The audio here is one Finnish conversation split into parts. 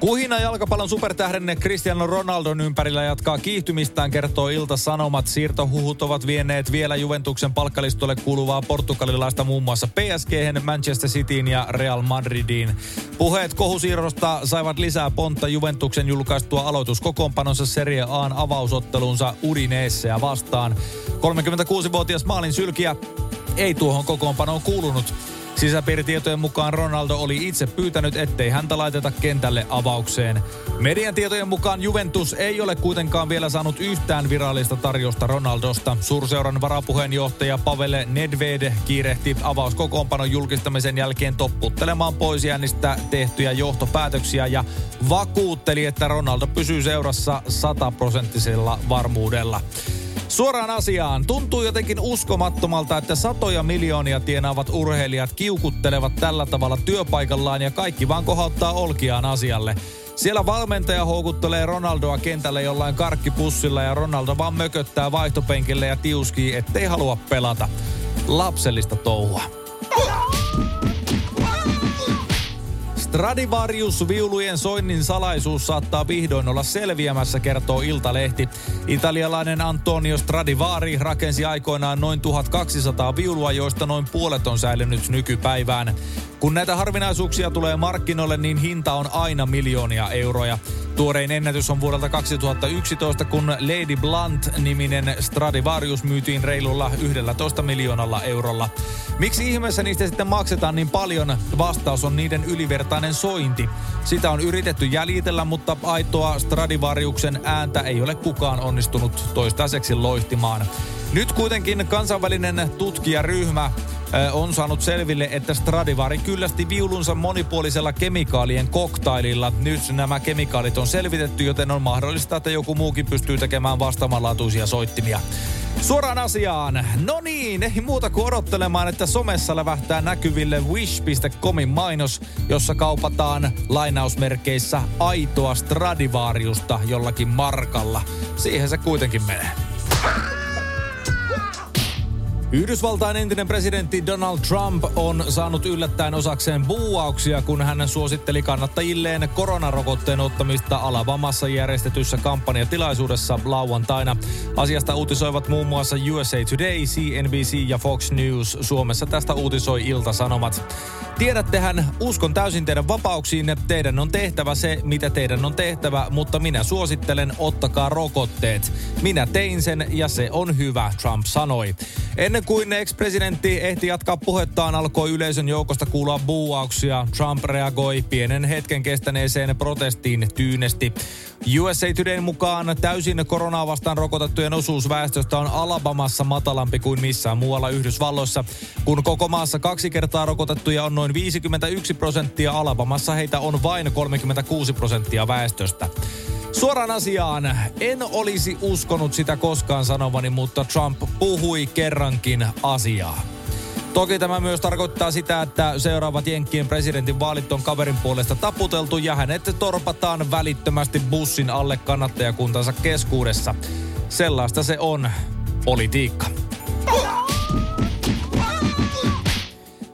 Kuhina jalkapallon supertähden Cristiano Ronaldon ympärillä jatkaa kiihtymistään, kertoo Ilta-Sanomat. Siirtohuhut ovat vieneet vielä Juventuksen palkkalistolle kuuluvaa portugalilaista muun muassa PSG, Manchester Cityin ja Real Madridiin. Puheet kohusiirrosta saivat lisää pontta Juventuksen julkaistua aloituskokoonpanonsa Serie A:n avausottelunsa Udineesseä vastaan. 36-vuotias maalin sylkiä ei tuohon kokoonpanoon kuulunut. Sisäpiiritietojen mukaan Ronaldo oli itse pyytänyt, ettei häntä laiteta kentälle avaukseen. Median tietojen mukaan Juventus ei ole kuitenkaan vielä saanut yhtään virallista tarjosta Ronaldosta. Suurseuran varapuheenjohtaja Pavel Nedved kiirehti avauskokoonpanon julkistamisen jälkeen topputtelemaan pois jäänistä tehtyjä johtopäätöksiä ja vakuutteli, että Ronaldo pysyy seurassa sataprosenttisella varmuudella. Suoraan asiaan. Tuntuu jotenkin uskomattomalta, että satoja miljoonia tienaavat urheilijat kiukuttelevat tällä tavalla työpaikallaan ja kaikki vaan kohauttaa olkiaan asialle. Siellä valmentaja houkuttelee Ronaldoa kentälle jollain karkkipussilla ja Ronaldo vaan mököttää vaihtopenkille ja tiuskii, ettei halua pelata. Lapsellista touhua. Stradivarius-viulujen soinnin salaisuus saattaa vihdoin olla selviämässä, kertoo Iltalehti. Italialainen Antonio Stradivari rakensi aikoinaan noin 1200 viulua, joista noin puolet on säilynyt nykypäivään. Kun näitä harvinaisuuksia tulee markkinoille, niin hinta on aina miljoonia euroja. Tuorein ennätys on vuodelta 2011, kun Lady Blunt-niminen Stradivarius myytiin reilulla 11 miljoonalla eurolla. Miksi ihmeessä niistä sitten maksetaan niin paljon? Vastaus on niiden ylivertainen sointi. Sitä on yritetty jäljitellä, mutta aitoa Stradivariuksen ääntä ei ole kukaan onnistunut toistaiseksi loihtimaan. Nyt kuitenkin kansainvälinen tutkijaryhmä on saanut selville, että Stradivari kyllästi viulunsa monipuolisella kemikaalien koktaililla. Nyt nämä kemikaalit on selvitetty, joten on mahdollista, että joku muukin pystyy tekemään vastaavanlaatuisia soittimia. Suoraan asiaan. No niin, ei muuta kuin odottelemaan, että somessa lävähtää näkyville wish.comin mainos, jossa kaupataan lainausmerkeissä aitoa Stradivariusta jollakin markalla. Siihen se kuitenkin menee. Yhdysvaltain entinen presidentti Donald Trump on saanut yllättäen osakseen buuauksia, kun hän suositteli kannattajilleen koronarokotteen ottamista Alabamassa järjestetyssä kampanjatilaisuudessa lauantaina. Asiasta uutisoivat muun muassa USA Today, CNBC ja Fox News. Suomessa tästä uutisoi Ilta-Sanomat. Tiedättehän, uskon täysin teidän vapauksiin, että teidän on tehtävä se, mitä teidän on tehtävä, mutta minä suosittelen, ottakaa rokotteet. Minä tein sen ja se on hyvä, Trump sanoi. Ennen kuin ex-presidentti ehti jatkaa puhettaan, alkoi yleisön joukosta kuulla buuauksia. Trump reagoi pienen hetken kestäneeseen protestiin tyynesti. USA Todayn mukaan täysin koronaa vastaan rokotettujen osuus väestöstä on Alabamassa matalampi kuin missään muualla Yhdysvalloissa. Kun koko maassa kaksi kertaa rokotettuja on noin 51 prosenttia, Alabamassa heitä on vain 36 prosenttia väestöstä. Suoraan asiaan, en olisi uskonut sitä koskaan sanovani, mutta Trump puhui kerrankin asiaa. Toki tämä myös tarkoittaa sitä, että seuraavat Jenkkien presidentin vaalit on kaverin puolesta taputeltu ja hänet torpataan välittömästi bussin alle kannattajakuntansa keskuudessa. Sellaista se on politiikka.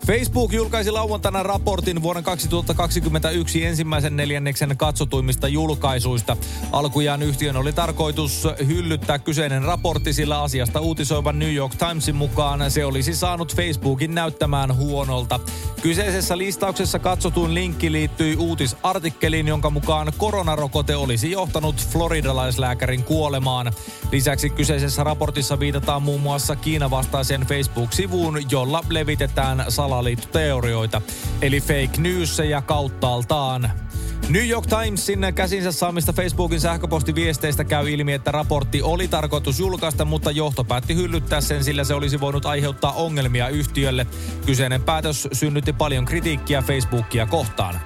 Facebook julkaisi lauantaina raportin vuoden 2021 ensimmäisen neljänneksen katsotuimmista julkaisuista. Alkujaan yhtiön oli tarkoitus hyllyttää kyseinen raportti, sillä asiasta uutisoivan New York Timesin mukaan se olisi saanut Facebookin näyttämään huonolta. Kyseisessä listauksessa katsotuin linkki liittyi uutisartikkeliin, jonka mukaan koronarokote olisi johtanut floridalaislääkärin kuolemaan. Lisäksi kyseisessä raportissa viitataan muun muassa Kiinan vastaiseen Facebook-sivuun, jolla levitetään salaliittoteorioita, eli fake newsseja kauttaaltaan. New York Timesin käsinsä saamista Facebookin sähköpostiviesteistä käy ilmi, että raportti oli tarkoitus julkaista, mutta johto päätti hyllyttää sen, sillä se olisi voinut aiheuttaa ongelmia yhtiölle. Kyseinen päätös synnytti paljon kritiikkiä Facebookia kohtaan.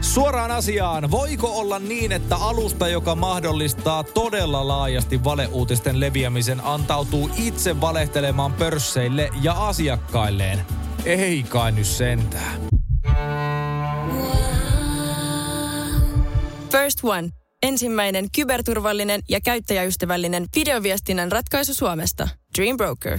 Suoraan asiaan, voiko olla niin, että alusta, joka mahdollistaa todella laajasti valeuutisten leviämisen, antautuu itse valehtelemaan pörsseille ja asiakkailleen? Ei kai nyt sentään. First One. Ensimmäinen kyberturvallinen ja käyttäjäystävällinen videoviestinnän ratkaisu Suomesta. Dream Broker.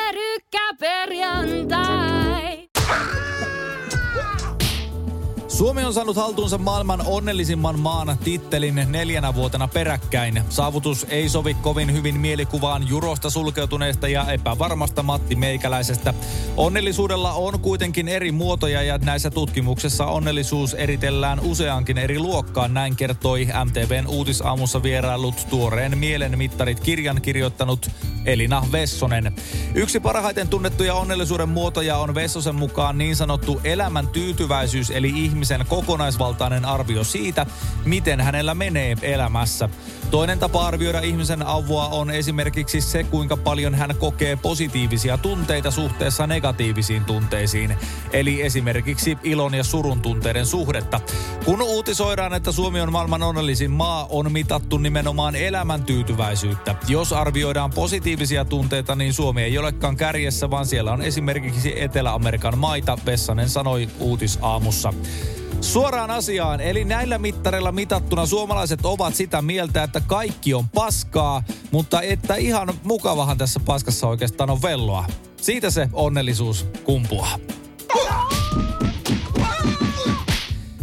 Suomi on saanut haltuunsa maailman onnellisimman maan tittelin neljänä vuotena peräkkäin. Saavutus ei sovi kovin hyvin mielikuvaan jurosta sulkeutuneesta ja epävarmasta Matti Meikäläisestä. Onnellisuudella on kuitenkin eri muotoja ja näissä tutkimuksessa onnellisuus eritellään useankin eri luokkaan. Näin kertoi MTVn uutisaamussa vierailut tuoreen mielenmittarit kirjan kirjoittanut Elina Vessonen. Yksi parhaiten tunnettuja onnellisuuden muotoja on Vessosen mukaan niin sanottu elämän tyytyväisyys eli ihmisen kokonaisvaltainen arvio siitä, miten hänellä menee elämässä. Toinen tapa arvioida ihmisen avua on esimerkiksi se, kuinka paljon hän kokee positiivisia tunteita suhteessa negatiivisiin tunteisiin. Eli esimerkiksi ilon ja surun tunteiden suhdetta. Kun uutisoidaan, että Suomi on maailman onnellisin maa, on mitattu nimenomaan elämäntyytyväisyyttä. Jos arvioidaan positiivisia tunteita, niin Suomi ei olekaan kärjessä, vaan siellä on esimerkiksi Etelä-Amerikan maita, Vessanen sanoi uutisaamussa. Suoraan asiaan, eli näillä mittareilla mitattuna suomalaiset ovat sitä mieltä, että kaikki on paskaa, mutta että ihan mukavahan tässä paskassa oikeastaan on velloa. Siitä se onnellisuus kumpuaa.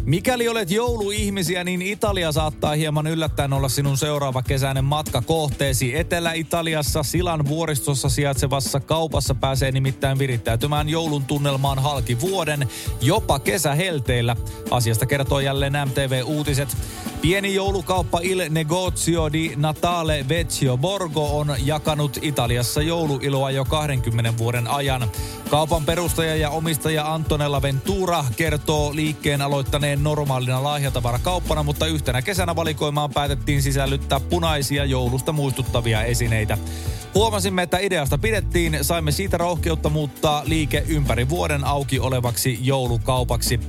Mikäli olet jouluihmisiä, niin Italia saattaa hieman yllättäen olla sinun seuraava kesäinen matka kohteesi. Etelä-Italiassa Silan vuoristossa sijaitsevassa kaupassa pääsee nimittäin virittäytymään joulun tunnelmaan halki vuoden, jopa kesähelteillä. Asiasta kertoo jälleen MTV Uutiset. Pieni joulukauppa Il Negozio di Natale Vecchio Borgo on jakanut Italiassa jouluiloa jo 20 vuoden ajan. Kaupan perustaja ja omistaja Antonella Ventura kertoo liikkeen aloittaneen normaalina lahjatavarakauppana, mutta yhtenä kesänä valikoimaan päätettiin sisällyttää punaisia joulusta muistuttavia esineitä. Huomasimme, että ideasta pidettiin, saimme siitä rohkeutta muuttaa liike ympäri vuoden auki olevaksi joulukaupaksi,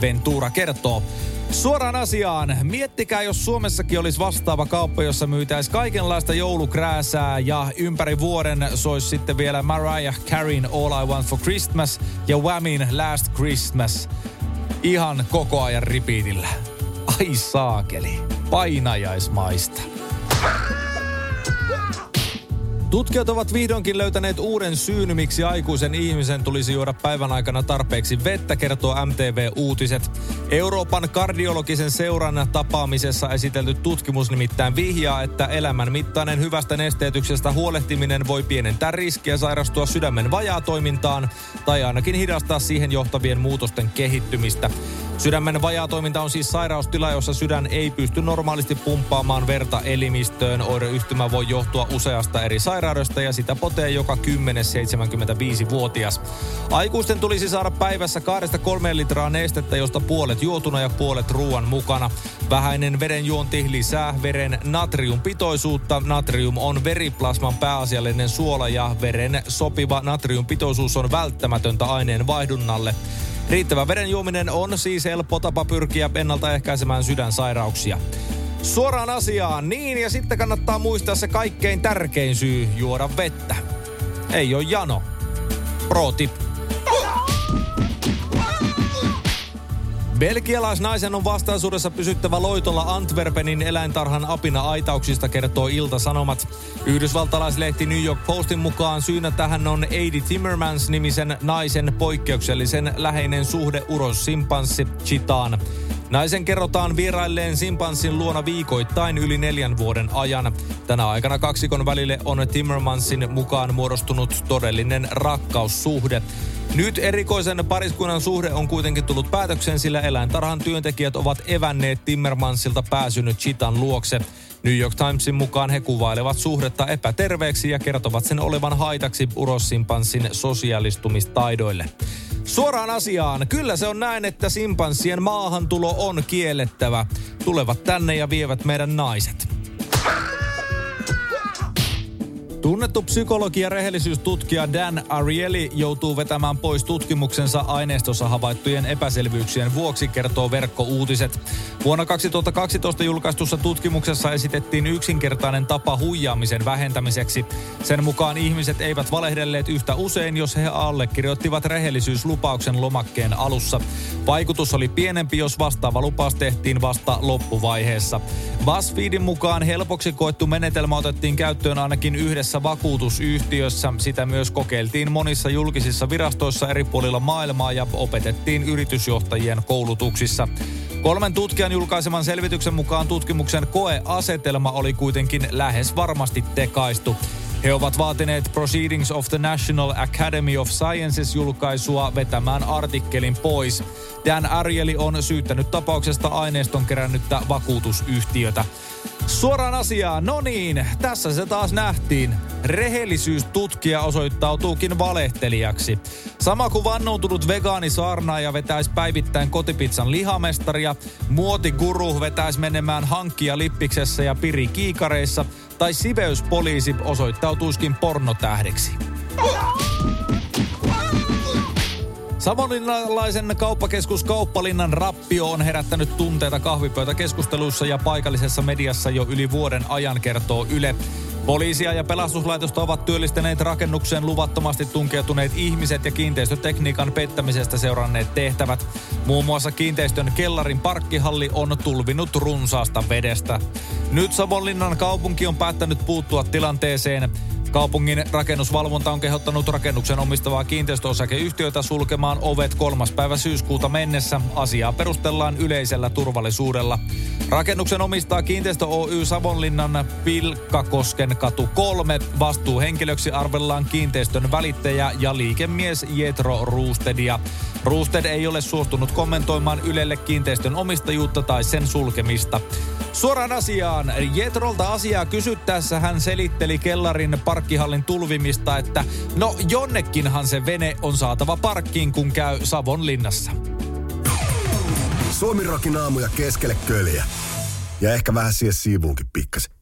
Ventura kertoo. Suoraan asiaan. Miettikää, jos Suomessakin olisi vastaava kauppa, jossa myytäisi kaikenlaista joulukrääsää ja ympäri vuoden sois sitten vielä Mariah Careyn All I Want for Christmas ja Whamin Last Christmas. Ihan koko ajan ripiitillä. Ai saakeli. Painajaismaista. Tutkijat ovat vihdoinkin löytäneet uuden syyn, miksi aikuisen ihmisen tulisi juoda päivän aikana tarpeeksi vettä, kertoo MTV Uutiset. Euroopan kardiologisen seuran tapaamisessa esitelty tutkimus nimittäin vihjaa, että elämän mittainen hyvästä nesteytyksestä huolehtiminen voi pienentää riskiä sairastua sydämen vajaatoimintaan tai ainakin hidastaa siihen johtavien muutosten kehittymistä. Sydämen vajaatoiminta on siis sairaustila, jossa sydän ei pysty normaalisti pumppaamaan verta elimistöön. Oireyhtymä voi johtua useasta eri sairaudesta ja sitä potee joka 10-75-vuotias. Aikuisten tulisi saada päivässä 2-3 litraa nestettä, josta puolet juotuna ja puolet ruoan mukana. Vähäinen vedenjuonti lisää veren natriumpitoisuutta. Natrium on veriplasman pääasiallinen suola ja veren sopiva natriumpitoisuus on välttämätöntä aineen vaihdunnalle. Riittävä veden juominen on siis helppo tapa pyrkiä ennaltaehkäisemään sydänsairauksia. Suoraan asiaan, niin ja sitten kannattaa muistaa se kaikkein tärkein syy juoda vettä. Ei ole jano. Pro tip. Belgialaisnaisen on vastaisuudessa pysyttävä loitolla Antwerpenin eläintarhan apina aitauksista, kertoo Ilta-Sanomat. Yhdysvaltalaislehti New York Postin mukaan syynä tähän on Eidi Timmermans-nimisen naisen poikkeuksellisen läheinen suhde uros simpanssi Chitaan. Naisen kerrotaan vierailleen simpanssin luona viikoittain yli neljän vuoden ajan. Tänä aikana kaksikon välille on Timmermansin mukaan muodostunut todellinen rakkaussuhde. Nyt erikoisen pariskunnan suhde on kuitenkin tullut päätökseen, sillä eläintarhan työntekijät ovat evänneet Timmermansilta pääsynyt Chitan luokse. New York Timesin mukaan he kuvailevat suhdetta epäterveeksi ja kertovat sen olevan haitaksi urossimpanssin sosiaalistumistaidoille. Suoraan asiaan. Kyllä se on näin, että simpanssien maahantulo on kiellettävä. Tulevat tänne ja vievät meidän naiset. Tunnettu psykologi ja rehellisyystutkija Dan Ariely joutuu vetämään pois tutkimuksensa aineistossa havaittujen epäselvyyksien vuoksi, kertoo verkkouutiset. Vuonna 2012 julkaistussa tutkimuksessa esitettiin yksinkertainen tapa huijaamisen vähentämiseksi. Sen mukaan ihmiset eivät valehdelleet yhtä usein, jos he allekirjoittivat rehellisyyslupauksen lomakkeen alussa. Vaikutus oli pienempi, jos vastaava lupaus tehtiin vasta loppuvaiheessa. BuzzFeedin mukaan helpoksi koettu menetelmä otettiin käyttöön ainakin yhdessä monessa vakuutusyhtiössä. Sitä myös kokeiltiin monissa julkisissa virastoissa eri puolilla maailmaa ja opetettiin yritysjohtajien koulutuksissa. Kolmen tutkijan julkaiseman selvityksen mukaan tutkimuksen koeasetelma oli kuitenkin lähes varmasti tekaistu. He ovat vaatineet Proceedings of the National Academy of Sciences julkaisua vetämään artikkelin pois. Dan Ariely on syyttänyt tapauksesta aineiston kerännyttä vakuutusyhtiötä. Suoraan asiaan, no niin, tässä se taas nähtiin. Rehellisyystutkija osoittautuukin valehtelijaksi. Sama kuin vannoutunut vegaanisaarnaaja vetäisi päivittäin kotipizzan lihamestaria, muotiguru vetäisi menemään hankkia lippiksessä ja piri kiikareissa, tai siveyspoliisi osoittautuisikin pornotähdeksi. Savonlinnalaisen kauppakeskus Kauppalinnan rappio on herättänyt tunteita kahvipöytäkeskusteluissa ja paikallisessa mediassa jo yli vuoden ajan, kertoo Yle. Poliisia ja pelastuslaitosta ovat työllistäneet rakennukseen luvattomasti tunkeutuneet ihmiset ja kiinteistötekniikan pettämisestä seuranneet tehtävät. Muun muassa kiinteistön kellarin parkkihalli on tulvinut runsaasta vedestä. Nyt Savonlinnan kaupunki on päättänyt puuttua tilanteeseen. Kaupungin rakennusvalvonta on kehottanut rakennuksen omistavaa kiinteistöosakeyhtiötä sulkemaan ovet kolmas päivä syyskuuta mennessä. Asiaa perustellaan yleisellä turvallisuudella. Rakennuksen omistaa kiinteistö Oy Savonlinnan Pilkkakosken katu 3. Vastuuhenkilöksi arvellaan kiinteistön välittäjä ja liikemies Jetro Ruustedia. Ruusted ei ole suostunut kommentoimaan Ylelle kiinteistön omistajuutta tai sen sulkemista. Suoraan asiaan. Jetrolta asiaa kysyttäessä hän selitteli kellarin parkkihallin tulvimista, että no jonnekinhan se vene on saatava parkkiin, kun käy Savon linnassa. Suomirokin aamuja keskelle köljä. Ja ehkä vähän siihen siivuunkin pikkasen.